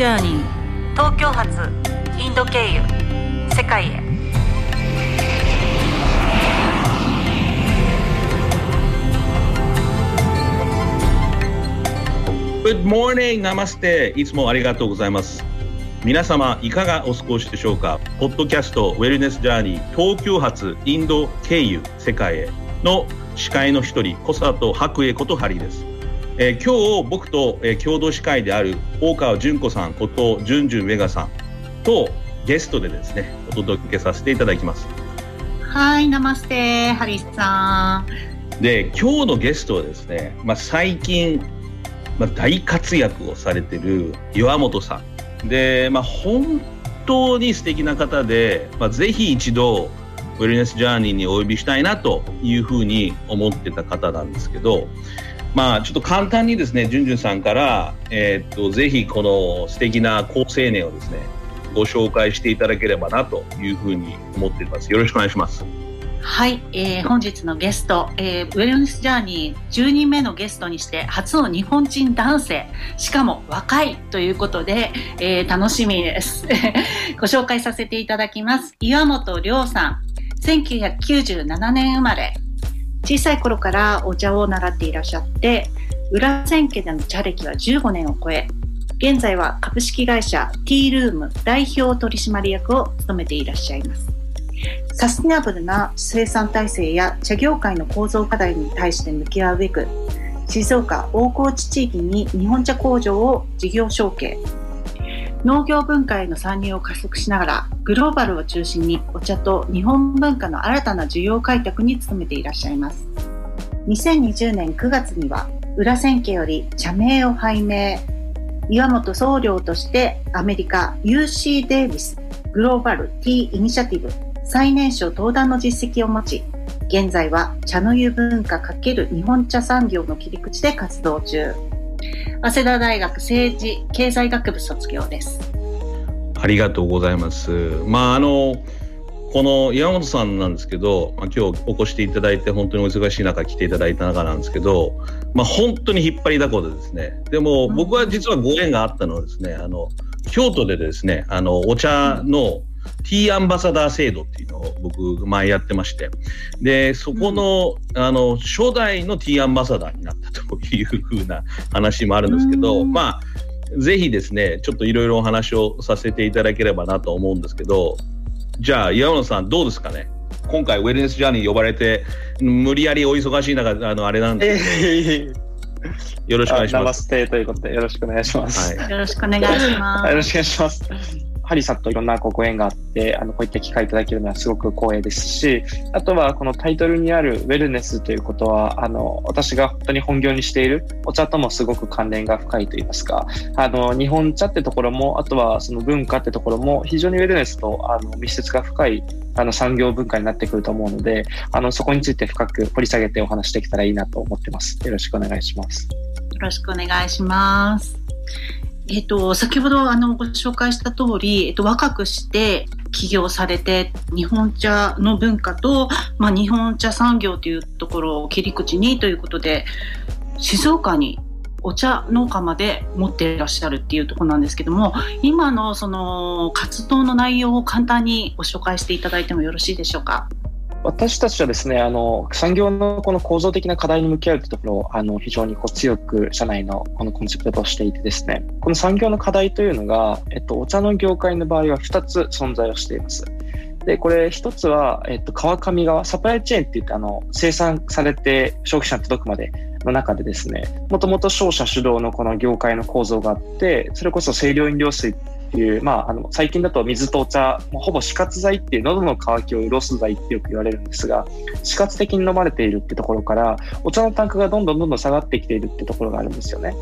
ジャーニー。東京発インド経由。世界へ。 Good morning ナマステいつもありがとうございます。皆様いかがお過ごしでしょうか？ポッドキャストウェルネスジャーニー東京発インド経由世界への司会の一人小里白衣ことハリーです。えー、今日僕と、えー、共同司会である大川純子さんことじゅんじゅんメガさんとゲストでですねお届けさせていただきます。はいナマステハリスさん。で今日のゲストはですね、まあ、最近、まあ、大活躍をされてる岩本さん。で、まあ、本当に素敵な方で、まあ、ぜひ一度ウェルネスジャーニーにお呼びしたいなというふうに思ってた方なんですけどまあ、ちょっと簡単にですね、じゅんじゅんさんから、えー、っと、ぜひこの素敵な好青年をですね、ご紹介していただければなというふうに思っています。よろしくお願いします。はい、えー、本日のゲスト、えー、ウェルネスジャーニー10人目のゲストにして初の日本人男性しかも若いということで、えー、楽しみです ご紹介させていただきます岩本亮さん1997年生まれ小さい頃からお茶を習っていらっしゃって裏千家での茶歴は15年を超え現在は株式会社ティールーム代表取締役を務めていらっしゃいます。サステナブルな生産体制や茶業界の構造課題に対して向き合うべく静岡大河内地域に日本茶工場を事業承継。農業文化への参入を加速しながらグローバルを中心にお茶と日本文化の新たな需要開拓に努めていらっしゃいます。2020年9月には裏千家より茶名を拝命。岩本総領としてアメリカ UC デイビスグローバル T イニシアティブ最年少登壇の実績を持ち現在は茶の湯文化×日本茶産業の切り口で活動中。早稲田大学政治経済学部卒業です。ありがとうございます。まああのこの岩本さんなんですけど、まあ、今日お越していただいて本当にお忙しい中来ていただいた中なんですけど、まあ、本当に引っ張りだこでですねでも僕は実はご縁があったのはですねあの京都でですねあのお茶の T アンバサダー制度っていうのを僕前やってましてでそこの,、あの初代の T アンバサダーになったというふうな話もあるんですけど、まあぜひですねちょっといろいろお話をさせていただければなと思うんですけどじゃあ岩野さんどうですかね？今回ウェルネスジャーニー呼ばれて無理やりお忙しい中あのあれなんですけど。よろしくお願いします。ナマステということでよろしくお願いします。はい、よろしくお願いします。よろしくお願いします。ハリーさんといろんなご縁があって、あの、こういった機会いただけるのはすごく光栄ですし、あとはこのタイトルにあるウェルネスということは、あの、私が本当に本業にしているお茶ともすごく関連が深いといいますか、あの、日本茶ってところも、あとはその文化ってところも、非常にウェルネスとあの密接が深いあの産業文化になってくると思うので、あの、そこについて深く掘り下げてお話できたらいいなと思ってます。よろしくお願いします。よろしくお願いします。えっと、先ほどあのご紹介した通り、えっと、若くして起業されて日本茶の文化と、まあ、日本茶産業というところを切り口にということで静岡にお茶農家まで持っていらっしゃるっていうとこなんですけども今のその活動の内容を簡単にご紹介していただいてもよろしいでしょうか？私たちはですね、あの、産業のこの構造的な課題に向き合うというところを、あの、非常にこう強く社内のこのコンセプトとしていてですね、この産業の課題というのが、えっと、お茶の業界の場合は2つ存在をしています。で、これ一つは、えっと、川上側、サプライチェーンって言って、あの、生産されて消費者に届くまでの中でですね、もともと商社主導のこの業界の構造があって、それこそ清涼飲料水っていう、まあ、あの最近だと水とお茶、もほぼ死活剤っていう喉の渇きを潤す剤ってよく言われるんですが、死活的に飲まれているってところから、お茶の単価がどんどんどんどん下がってきているってところがあるんですよね。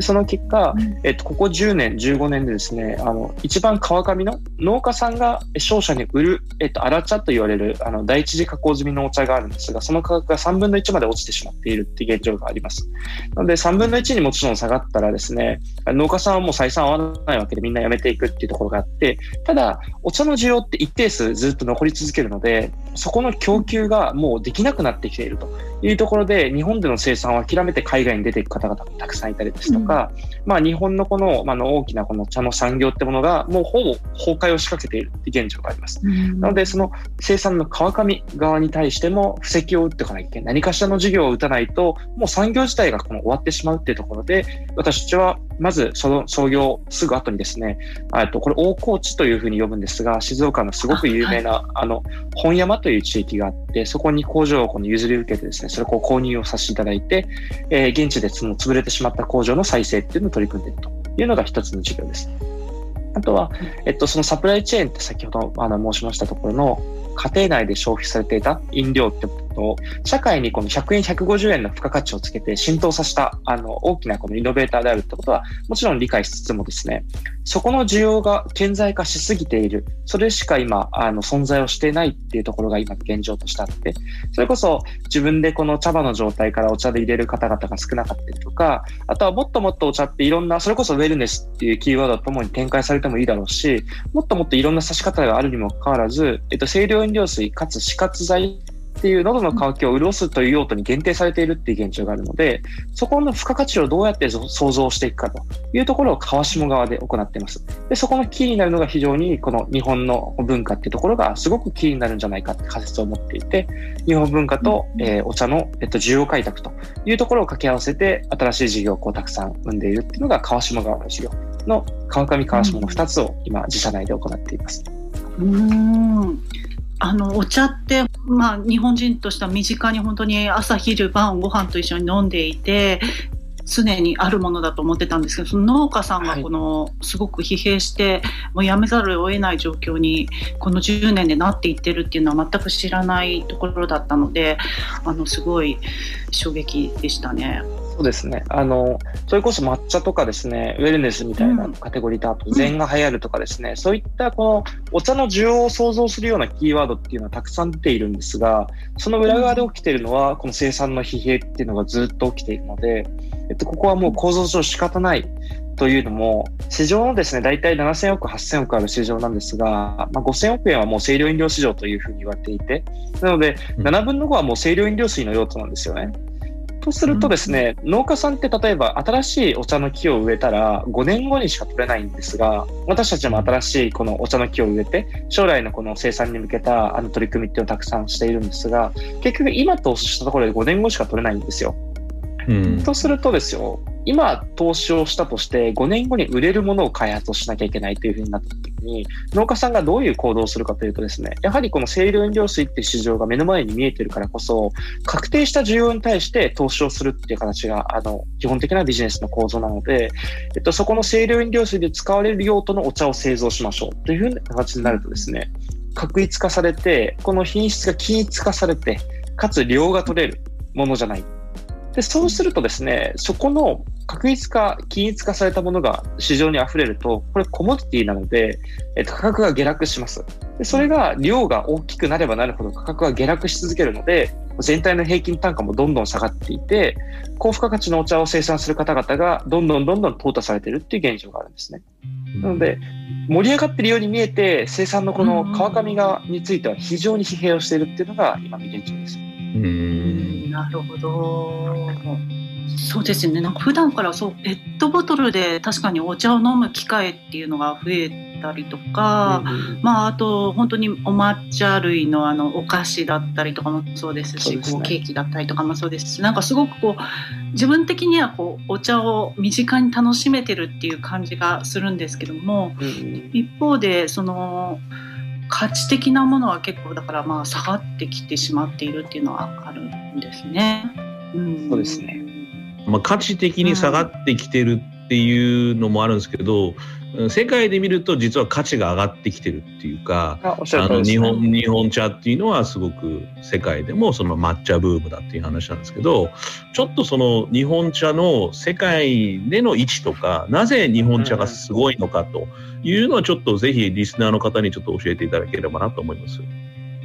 でその結果、えっと、ここ10年、15年でですね、あの、一番川上の農家さんが商社に売る、えっと、荒茶と言われる、あの、第一次加工済みのお茶があるんですが、その価格が3分の1まで落ちてしまっているっていう現状があります。なので、3分の1にもちろん下がったらですね、農家さんはもう採算合わないわけでみんなやめていくっていうところがあって、ただ、お茶の需要って一定数ずっと残り続けるので、そこの供給がもうできなくなってきているというところで、日本での生産を諦めて海外に出ていく方々もたくさんいたりですとか、うん、まあ日本のこの、まあ、の大きなこの茶の産業ってものがもうほぼ崩壊を仕掛けているって現状があります。うん、なので、その生産の川上側に対しても布石を打っていかなきゃいけない。何かしらの事業を打たないと、もう産業自体がこの終わってしまうっていうところで、私たちはまずその創業すぐ後にですね、とこれ大河内というふうに呼ぶんですが、静岡のすごく有名な、あの、本山という地域があって、そこに工場をこの譲り受けてですね、それをこう購入をさせていただいて、えー、現地でその潰れてしまった工場の再生っていうのを取り組んでいるというのが一つの事業です。あとは、えっと、そのサプライチェーンって先ほどあの申しましたところの家庭内で消費されていた飲料ってと社会にこの100円、150円の付加価値をつけて浸透させたあの大きなこのイノベーターであるってことはもちろん理解しつつもですね、そこの需要が顕在化しすぎている、それしか今あの存在をしていないっていうところが今現状としてあって、それこそ自分でこの茶葉の状態からお茶で入れる方々が少なかったりとか、あとはもっともっとお茶っていろんな、それこそウェルネスっていうキーワードとともに展開されてもいいだろうし、もっともっといろんな指し方があるにもかかわらず、えっと、清涼飲料水かつ死活剤っていう喉の渇きを潤すという用途に限定されているっていう現状があるので、そこの付加価値をどうやって創造していくかというところを川下側で行っています。で、そこのキーになるのが非常にこの日本の文化っていうところがすごくキーになるんじゃないかって仮説を持っていて、日本文化と、えー、お茶の、えっと、需要開拓というところを掛け合わせて新しい事業をこうたくさん生んでいるっていうのが川下側の事業の川上川下の2つを今自社内で行っています。うんあのお茶って、まあ、日本人としては身近に本当に朝昼晩ご飯と一緒に飲んでいて常にあるものだと思ってたんですけどその農家さんがこの、はい、すごく疲弊してもうやめざるを得ない状況にこの10年でなっていってるっていうのは全く知らないところだったのであのすごい衝撃でしたね。そうですね。あの、それこそ抹茶とかですね、ウェルネスみたいなカテゴリーと、あと禅が流行るとかですね、そういったこのお茶の需要を想像するようなキーワードっていうのはたくさん出ているんですが、その裏側で起きているのは、この生産の疲弊っていうのがずっと起きているので、えっと、ここはもう構造上仕方ないというのも、市場のですね、大体7000億、8000億ある市場なんですが、まあ、5000億円はもう清涼飲料市場というふうに言われていて、なので、7分の5はもう清涼飲料水の用途なんですよね。とするとですね、うん、農家さんって例えば新しいお茶の木を植えたら5年後にしか取れないんですが、私たちも新しいこのお茶の木を植えて、将来のこの生産に向けたあの取り組みっていうのをたくさんしているんですが、結局今投資したところで5年後しか取れないんですよ。うん、とするとですよ、今投資をしたとして5年後に売れるものを開発をしなきゃいけないというふうになった時に農家さんがどういう行動をするかというとですねやはりこの清涼飲料水っていう市場が目の前に見えてるからこそ確定した需要に対して投資をするっていう形があの基本的なビジネスの構造なので、えっと、そこの清涼飲料水で使われる用途のお茶を製造しましょうというふうな形になるとですね確一化されてこの品質が均一化されてかつ量が取れるものじゃない。でそうするとですね、そこの確一化、均一化されたものが市場に溢れると、これコモディティなので、えっと、価格が下落します。でそれが量が大きくなればなるほど価格が下落し続けるので、全体の平均単価もどんどん下がっていて、高付加価値のお茶を生産する方々がどんどんどんどん淘汰されているっていう現状があるんですね。なので、盛り上がっているように見えて、生産のこの川上側については非常に疲弊をしているっていうのが今の現状です。うんなるほど。そうですね。なんか普段からそうペットボトルで確かにお茶を飲む機会っていうのが増えたりとか、うん、まああと本当にお抹茶類のあのお菓子だったりとかもそうですし、ね、こうケーキだったりとかもそうですし、なんかすごくこう自分的にはこうお茶を身近に楽しめてるっていう感じがするんですけども、うん、一方でその。価値的なものは結構だからまあ下がってきてしまっているっていうのはあるんですね。うん、そうですね。まあ価値的に下がってきてるっていうのもあるんですけど、世界で見ると実は価値が上がってきてるっていうか、あの日本日本茶っていうのはすごく世界でもその抹茶ブームだっていう話なんですけど、ちょっとその日本茶の世界での位置とか、なぜ日本茶がすごいのかというのはちょっとぜひリスナーの方にちょっと教えていただければなと思います。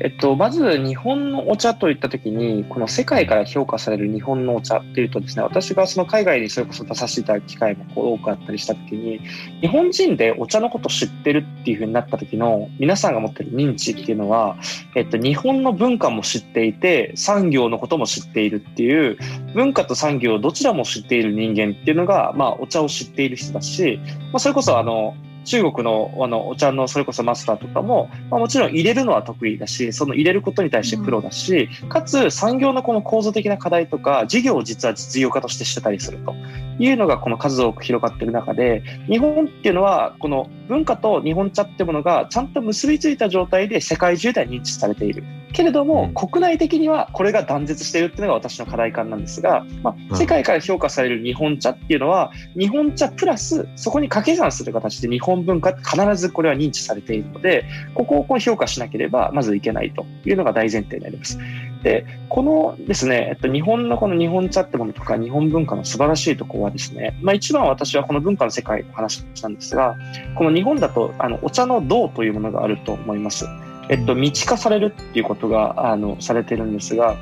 えっと、まず日本のお茶といったときに、この世界から評価される日本のお茶っていうとですね、私がその海外にそれこそ出させていただく機会も多くあったりしたときに、日本人でお茶のこと知ってるっていうふうになった時の皆さんが持ってる認知っていうのは、えっと、日本の文化も知っていて、産業のことも知っているっていう、文化と産業どちらも知っている人間っていうのが、まあ、お茶を知っている人だし、まあ、それこそあの、中国のあのお茶のそれこそマスターとかも、まあ、もちろん入れるのは得意だしその入れることに対してプロだし、うん、かつ産業のこの構造的な課題とか事業を実は実用化としてしてたりするというのがこの数多く広がっている中で日本っていうのはこの文化と日本茶ってものがちゃんと結びついた状態で世界中では認知されている。けれども、国内的にはこれが断絶しているっていうのが私の課題感なんですが、まあ、世界から評価される日本茶っていうのは、日本茶プラスそこに掛け算する形で日本文化って必ずこれは認知されているので、ここをこう評価しなければまずいけないというのが大前提になります。で、このですね、えっと、日本のこの日本茶ってものとか日本文化の素晴らしいところはですね、まあ一番私はこの文化の世界の話したんですが、この日本だとあのお茶の道というものがあると思います。えっと、道化されるっていうことが、あの、されてるんですが、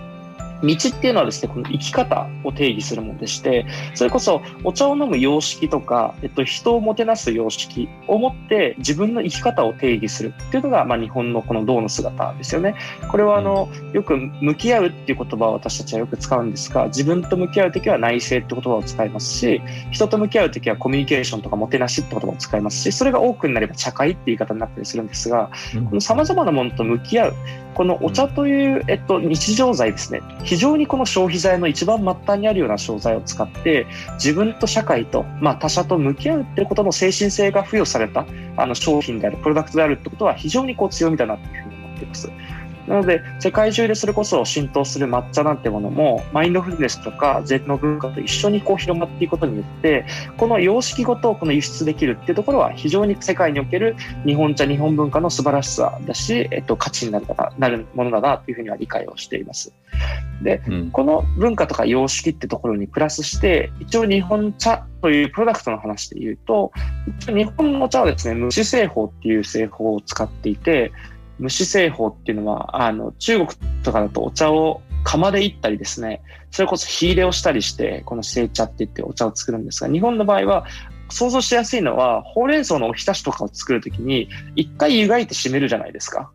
道っていうのはですね、この生き方を定義するものでして、それこそお茶を飲む様式とか、えっと、人をもてなす様式をもって自分の生き方を定義するっていうのが、まあ、日本のこの道の姿ですよね。これはあの、よく向き合うっていう言葉を私たちはよく使うんですが、自分と向き合うときは内政って言葉を使いますし、人と向き合うときはコミュニケーションとかもてなしって言葉を使いますし、それが多くになれば社会って言い方になったりするんですが、この様々なものと向き合う、このお茶という、えっと、日常剤ですね。非常にこの消費財の一番末端にあるような商材を使って自分と社会と、まあ、他者と向き合うっていうことの精神性が付与されたあの商品であるプロダクトであるってことは非常にこう強みだなというふうに思っています。なので、世界中でそれこそ浸透する抹茶なんてものも、マインドフルネスとか禅の文化と一緒にこう広まっていくことによって、この様式ごとこの輸出できるっていうところは非常に世界における日本茶、日本文化の素晴らしさだし、えっと、価値になるなるものだなというふうには理解をしています。で、うん、この文化とか様式ってところにプラスして、一応日本茶というプロダクトの話で言うと、日本の茶はですね、蒸し製法っていう製法を使っていて、蒸し製法っていうのは、あの、中国とかだとお茶を釜でいったりですね、それこそ火入れをしたりして、この製茶って言ってお茶を作るんですが、日本の場合は、想像しやすいのは、ほうれん草のおひたしとかを作るときに、一回湯がいて締めるじゃないですか。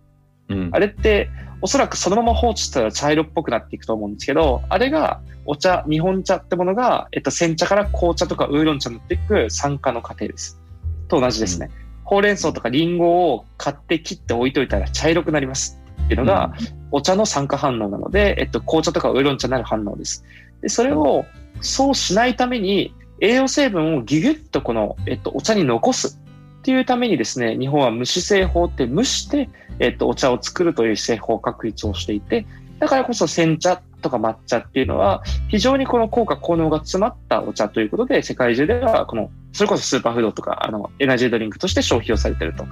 うん、あれって、おそらくそのまま放置したら茶色っぽくなっていくと思うんですけど、あれがお茶、日本茶ってものが、えっと、煎茶から紅茶とかウーロン茶になっていく酸化の過程です。と同じですね。うんほうれん草とかリンゴを買って切って置いといたら茶色くなります。っていうのが、お茶の酸化反応なので、えっと、紅茶とかウーロン茶になる反応です。で、それをそうしないために、栄養成分をギュギュッとこの、えっと、お茶に残すっていうためにですね、日本は蒸し製法って蒸して、えっと、お茶を作るという製法確立をしていて、だからこそ煎茶とか抹茶っていうのは、非常にこの効果効能が詰まったお茶ということで、世界中ではこの、それこそスーパーフードとか、あの、エナジードリンクとして消費をされてると。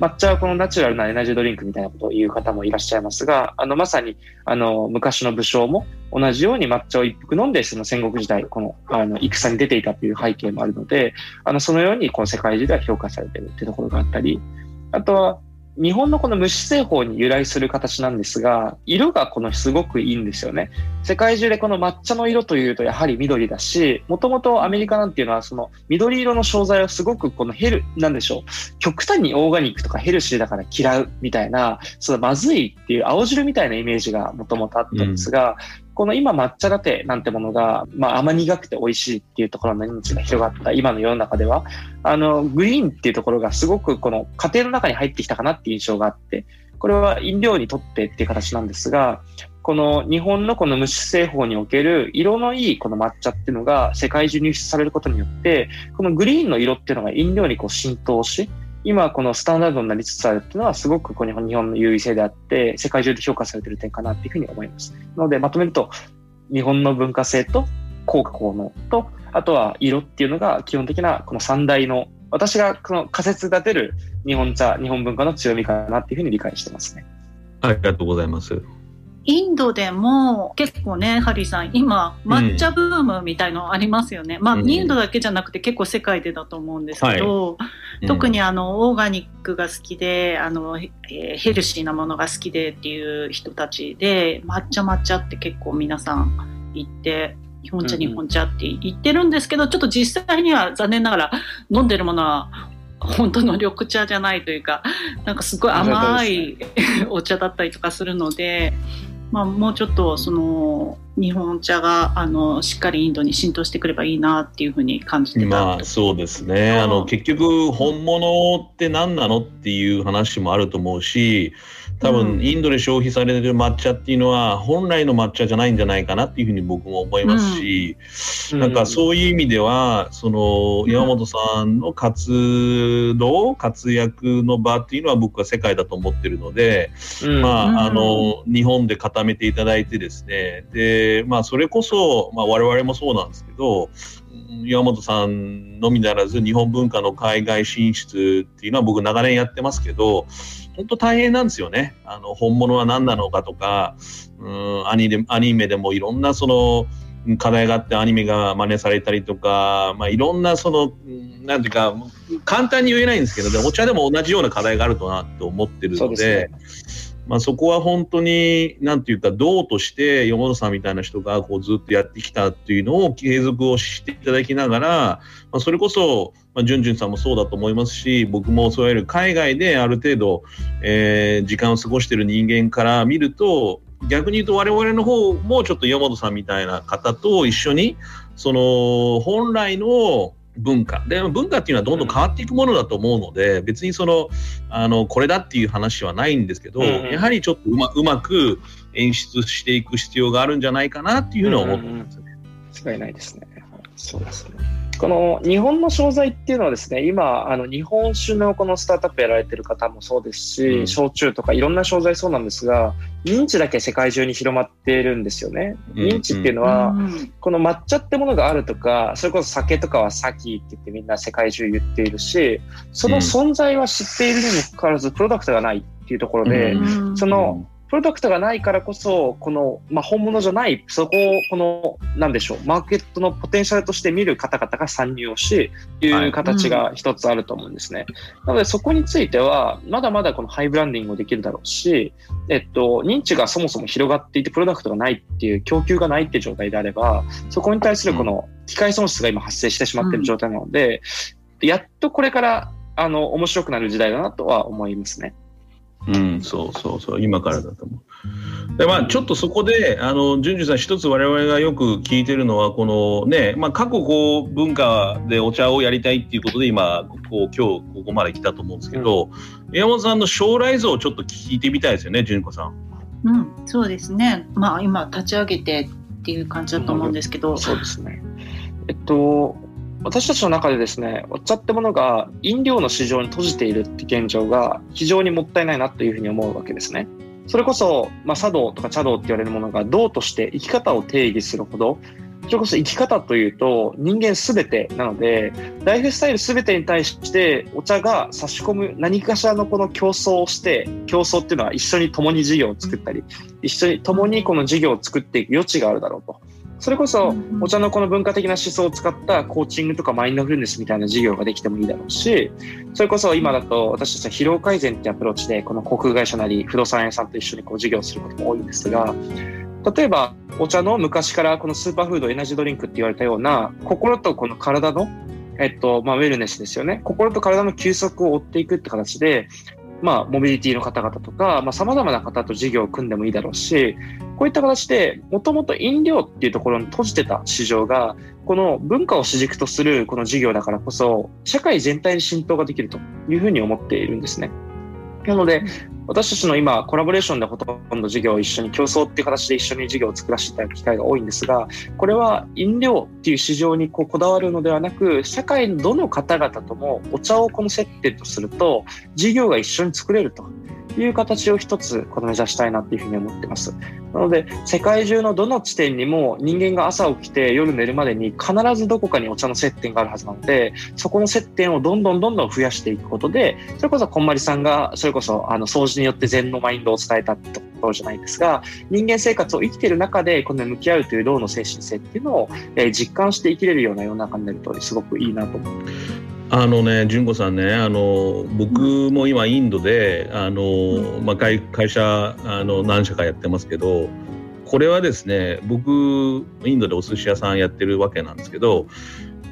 抹茶はこのナチュラルなエナジードリンクみたいなことを言う方もいらっしゃいますが、あの、まさに、あの、昔の武将も同じように抹茶を一服飲んで、その戦国時代、この、あの、戦に出ていたという背景もあるので、あの、そのように、この世界中では評価されてるっていうところがあったり、あとは、日本のこの無視製法に由来する形なんですが、色がこのすごくいいんですよね。世界中でこの抹茶の色というとやはり緑だし、もともとアメリカなんていうのはその緑色の商材をすごくこのヘル、なんでしょう、極端にオーガニックとかヘルシーだから嫌うみたいな、そのまずいっていう青汁みたいなイメージがもともとあったんですが、この今抹茶ラテなんてものが、まあ甘苦くて美味しいっていうところの認知が広がった今の世の中では、あの、グリーンっていうところがすごくこの家庭の中に入ってきたかなっていう印象があって、これは飲料にとってっていう形なんですが、この日本のこの蒸し製法における色のいいこの抹茶っていうのが世界中に輸出されることによって、このグリーンの色っていうのが飲料にこう浸透し、今このスタンダードになりつつあるっていうのはすごくこう日本の優位性であって世界中で評価されている点かなっていうふうに思います。なのでまとめると日本の文化性と効果効能とあとは色っていうのが基本的なこの三大の私がこの仮説立てる日本茶日本文化の強みかなっていうふうに理解してますね。ありがとうございます。インドでも結構ね、ハリーさん、今、抹茶ブームみたいのありますよね。うん、まあ、インドだけじゃなくて結構世界でだと思うんですけど、はい。うん、特にあの、オーガニックが好きで、あの、えー、ヘルシーなものが好きでっていう人たちで、抹茶抹茶って結構皆さん言って、日本茶日本茶って言ってるんですけど、ちょっと実際には残念ながら飲んでるものは本当の緑茶じゃないというかなんかすごい甘い お茶だったりとかするので、まあ、もうちょっとその日本茶があのしっかりインドに浸透してくればいいなっていうふうに感じてまあそうですね。あの結局本物って何なのっていう話もあると思うし多分インドで消費されてる抹茶っていうのは本来の抹茶じゃないんじゃないかなっていうふうに僕も思いますし、うん、なんかそういう意味ではその山本さんの活動活躍の場っていうのは僕は世界だと思ってるので、うん、まああの日本で固めていただいてですね。でまあそれこそ、まあ、我々もそうなんですけど岩本さんのみならず日本文化の海外進出っていうのは僕長年やってますけど本当大変なんですよね。あの本物は何なのかとかうんアニメでもいろんなその課題があってアニメが真似されたりとか、まあ、いろんなそのなんていうか簡単に言えないんですけどお茶でも同じような課題があるとなって思ってるので。まあ、そこは本当に、なんていうか、道として、山本さんみたいな人がこうずっとやってきたっていうのを継続をしていただきながら、まあ、それこそ、まあ、じゅんじゅんさんもそうだと思いますし、僕もそういう海外である程度、えー、時間を過ごしている人間から見ると、逆に言うと我々の方もちょっと山本さんみたいな方と一緒に、その、本来の文化で文化っていうのはどんどん変わっていくものだと思うので、別にそのあのこれだっていう話はないんですけど、うん、やはりちょっとうまうまく演出していく必要があるんじゃないかなっていうのは思ってますね。間違いないですね。そうですね。この日本の商材っていうのはですね、今、あの日本酒のこのスタートアップやられてる方もそうですし、うん、焼酎とかいろんな商材そうなんですが、認知だけ世界中に広まっているんですよね。認知っていうのは、うん、この抹茶ってものがあるとか、それこそ酒とかはサキって言ってみんな世界中言っているし、その存在は知っているにもかかわらず、プロダクトがないっていうところで、そのプロダクトがないからこそ、この、まあ、本物じゃない、そこを、この、なんでしょう、マーケットのポテンシャルとして見る方々が参入をし、いう形が一つあると思うんですね。うん、なので、そこについては、まだまだこのハイブランディングもできるだろうし、えっと、認知がそもそも広がっていて、プロダクトがないっていう、供給がないっていう状態であれば、そこに対するこの機械損失が今発生してしまっている状態なので、うん、やっとこれから、あの、面白くなる時代だなとは思いますね。うん、そうそうそう、今からだと思う。で、まあ、ちょっとそこで、あの、淳二さん、一つ我々がよく聞いてるのは、このね、まあ、過去こう、文化でお茶をやりたいっていうことで、今、こう、今日、ここまで来たと思うんですけど、うん、山本さんの将来像をちょっと聞いてみたいですよね、淳子さん。うん、そうですね。まあ、今、立ち上げてっていう感じだと思うんですけど。そうですね。えっと、私たちの中でですね、お茶ってものが飲料の市場に閉じているって現状が非常にもったいないなというふうに思うわけですね。それこそ、まあ、茶道とか茶道って言われるものが道として生き方を定義するほど、それこそ生き方というと人間すべてなので、ライフスタイルすべてに対してお茶が差し込む何かしらのこの競争をして、競争っていうのは一緒に共に事業を作ったり、一緒に共にこの事業を作っていく余地があるだろうと。それこそお茶のこの文化的な思想を使ったコーチングとかマインドフルネスみたいな事業ができてもいいだろうしそれこそ今だと私たちは疲労改善ってアプローチでこの航空会社なり不動産屋さんと一緒にこう事業することも多いんですが例えばお茶の昔からこのスーパーフードエナジードリンクって言われたような心とこの体のえっとまあ、ウェルネスですよね。心と体の休息を追っていくって形でまあ、モビリティの方々とか、まあ、様々な方と事業を組んでもいいだろうし、こういった形で、もともと飲料っていうところに閉じてた市場が、この文化を主軸とするこの事業だからこそ、社会全体に浸透ができるというふうに思っているんですね。なので、私たちの今、コラボレーションでほとんど事業を一緒に競争っていう形で一緒に事業を作らせていただく機会が多いんですが、これは飲料っていう市場にこうこだわるのではなく、社会のどの方々ともお茶をこの接点とすると、事業が一緒に作れるという形を一つこの目指したいなっていうふうに思ってます。なので、世界中のどの地点にも人間が朝起きて夜寝るまでに必ずどこかにお茶の接点があるはずなので、そこの接点をどんどんどんどん増やしていくことで、それこそこんまりさんが、それこそあの掃除によって禅のマインドを伝えたところじゃないですが、人間生活を生きている中で、この向き合うという労の精神性っていうのを、実感して生きれるような世の中になると、すごくいいなと思ってます。あのね、純子さんね、あの僕も今インドで、あのまあ会会社あの何社かやってますけど、これはですね、僕インドでお寿司屋さんやってるわけなんですけど、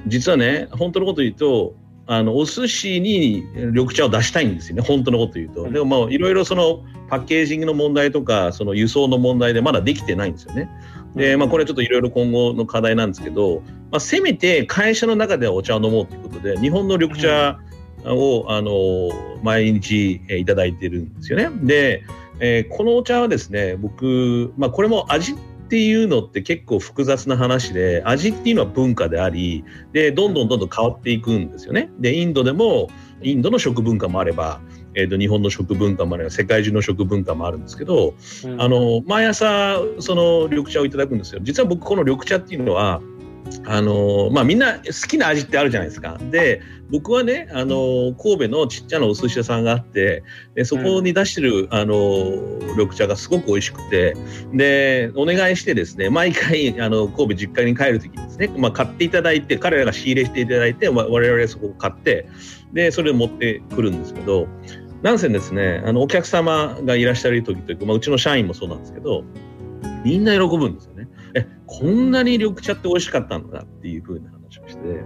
実はね、本当のこと言うと、あのお寿司に緑茶を出したいんですよね、本当のこと言うと。でもいろいろそのパッケージングの問題とか、その輸送の問題でまだできてないんですよね。で、まあ、これちょっといろいろ今後の課題なんですけど、まあ、せめて会社の中ではお茶を飲もうということで、日本の緑茶を、あの、毎日いただいてるんですよね。で、えー、このお茶はですね、僕、まあ、これも味っていうのって結構複雑な話で、味っていうのは文化であり、で、どんどんどんどん変わっていくんですよね。で、インドでも、インドの食文化もあれば、えーと、日本の食文化もあれば世界中の食文化もあるんですけど、うん、あの毎朝その緑茶をいただくんですよ実は僕この緑茶っていうのはあのまあ、みんな好きな味ってあるじゃないですか。で僕はねあの神戸のちっちゃなお寿司屋さんがあってでそこに出してる、あの緑茶がすごく美味しくてでお願いしてですね毎回あの神戸実家に帰る時にですね、まあ、買っていただいて彼らが仕入れしていただいて我々そこを買ってでそれを持ってくるんですけどなんせですね、あの、お客様がいらっしゃる時というか、まあ、うちの社員もそうなんですけど、みんな喜ぶんですよね。え、こんなに緑茶って美味しかったんだっていうふうな話をして、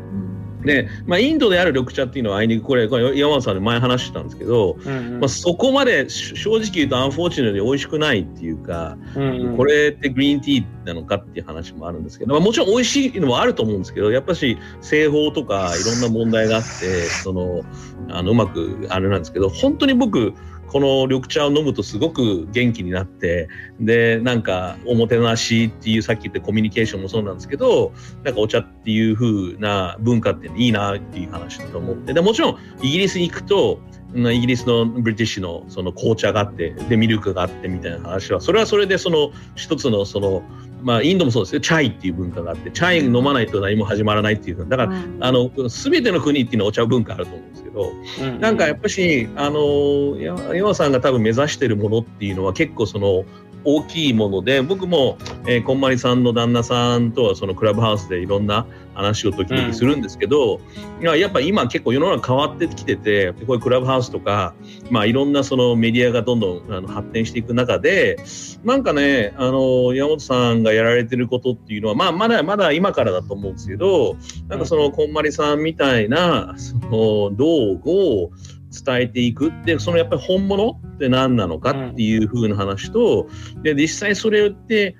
で、まあ、インドである緑茶っていうのはあいにくこれ、これ山本さんで前話したんですけど、うんうん、まあ、そこまで正直言うとアンフォーチュネルに美味しくないっていうか、うんうん、これってグリーンティーなのかっていう話もあるんですけど、まあ、もちろん美味しいのもあると思うんですけど、やっぱし製法とかいろんな問題があって、その、あの、うまくあれなんですけど、本当に僕、この緑茶を飲むとすごく元気になってでなんかおもてなしっていうさっき言ったコミュニケーションもそうなんですけどなんかお茶っていう風な文化っていいなっていう話だと思って。でもちろんイギリスに行くとイギリスのブリティッシュのその紅茶があってでミルクがあってみたいな話はそれはそれでその一つのそのまあ、インドもそうですよ。チャイっていう文化があってチャイ飲まないと何も始まらないっていうだから、うん、あの全ての国っていうのはお茶文化あると思うんですけど、うん、なんかやっぱしあの山さんが多分目指してるものっていうのは結構その大きいもので僕も、えー、こんまりさんの旦那さんとはそのクラブハウスでいろんな話を時々するんですけど、うん、やっぱ今結構世の中変わってきててこういうクラブハウスとか、まあ、いろんなそのメディアがどんどんあの発展していく中でなんかねあの山本さんがやられてることっていうのは、まあ、まだまだ今からだと思うんですけどなんかそのこんまりさんみたいなその道具を伝えていくってそのやっぱり本物って何なのかっていう風な話と、で実際それって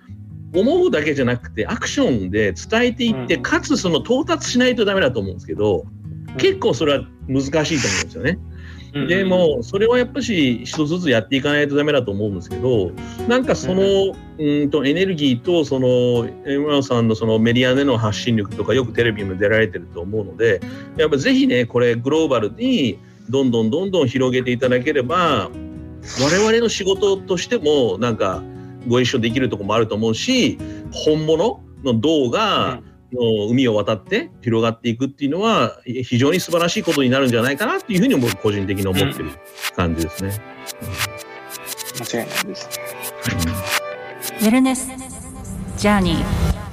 思うだけじゃなくてアクションで伝えていって、かつその到達しないとダメだと思うんですけど、結構それは難しいと思うんですよね。でもそれはやっぱし一つずつやっていかないとダメだと思うんですけどなんかその、うん。とエネルギーとその山野さんのそのメディアでの発信力とかよくテレビも出られてると思うのでやっぱぜひねこれグローバルにどんどんどんどん広げていただければ我々の仕事としてもなんかご一緒できるところもあると思うし本物の銅が、の海を渡って広がっていくっていうのは非常に素晴らしいことになるんじゃないかなっていうふうに僕個人的に思ってる感じですね。間違いないです。ウェルネスジャーニー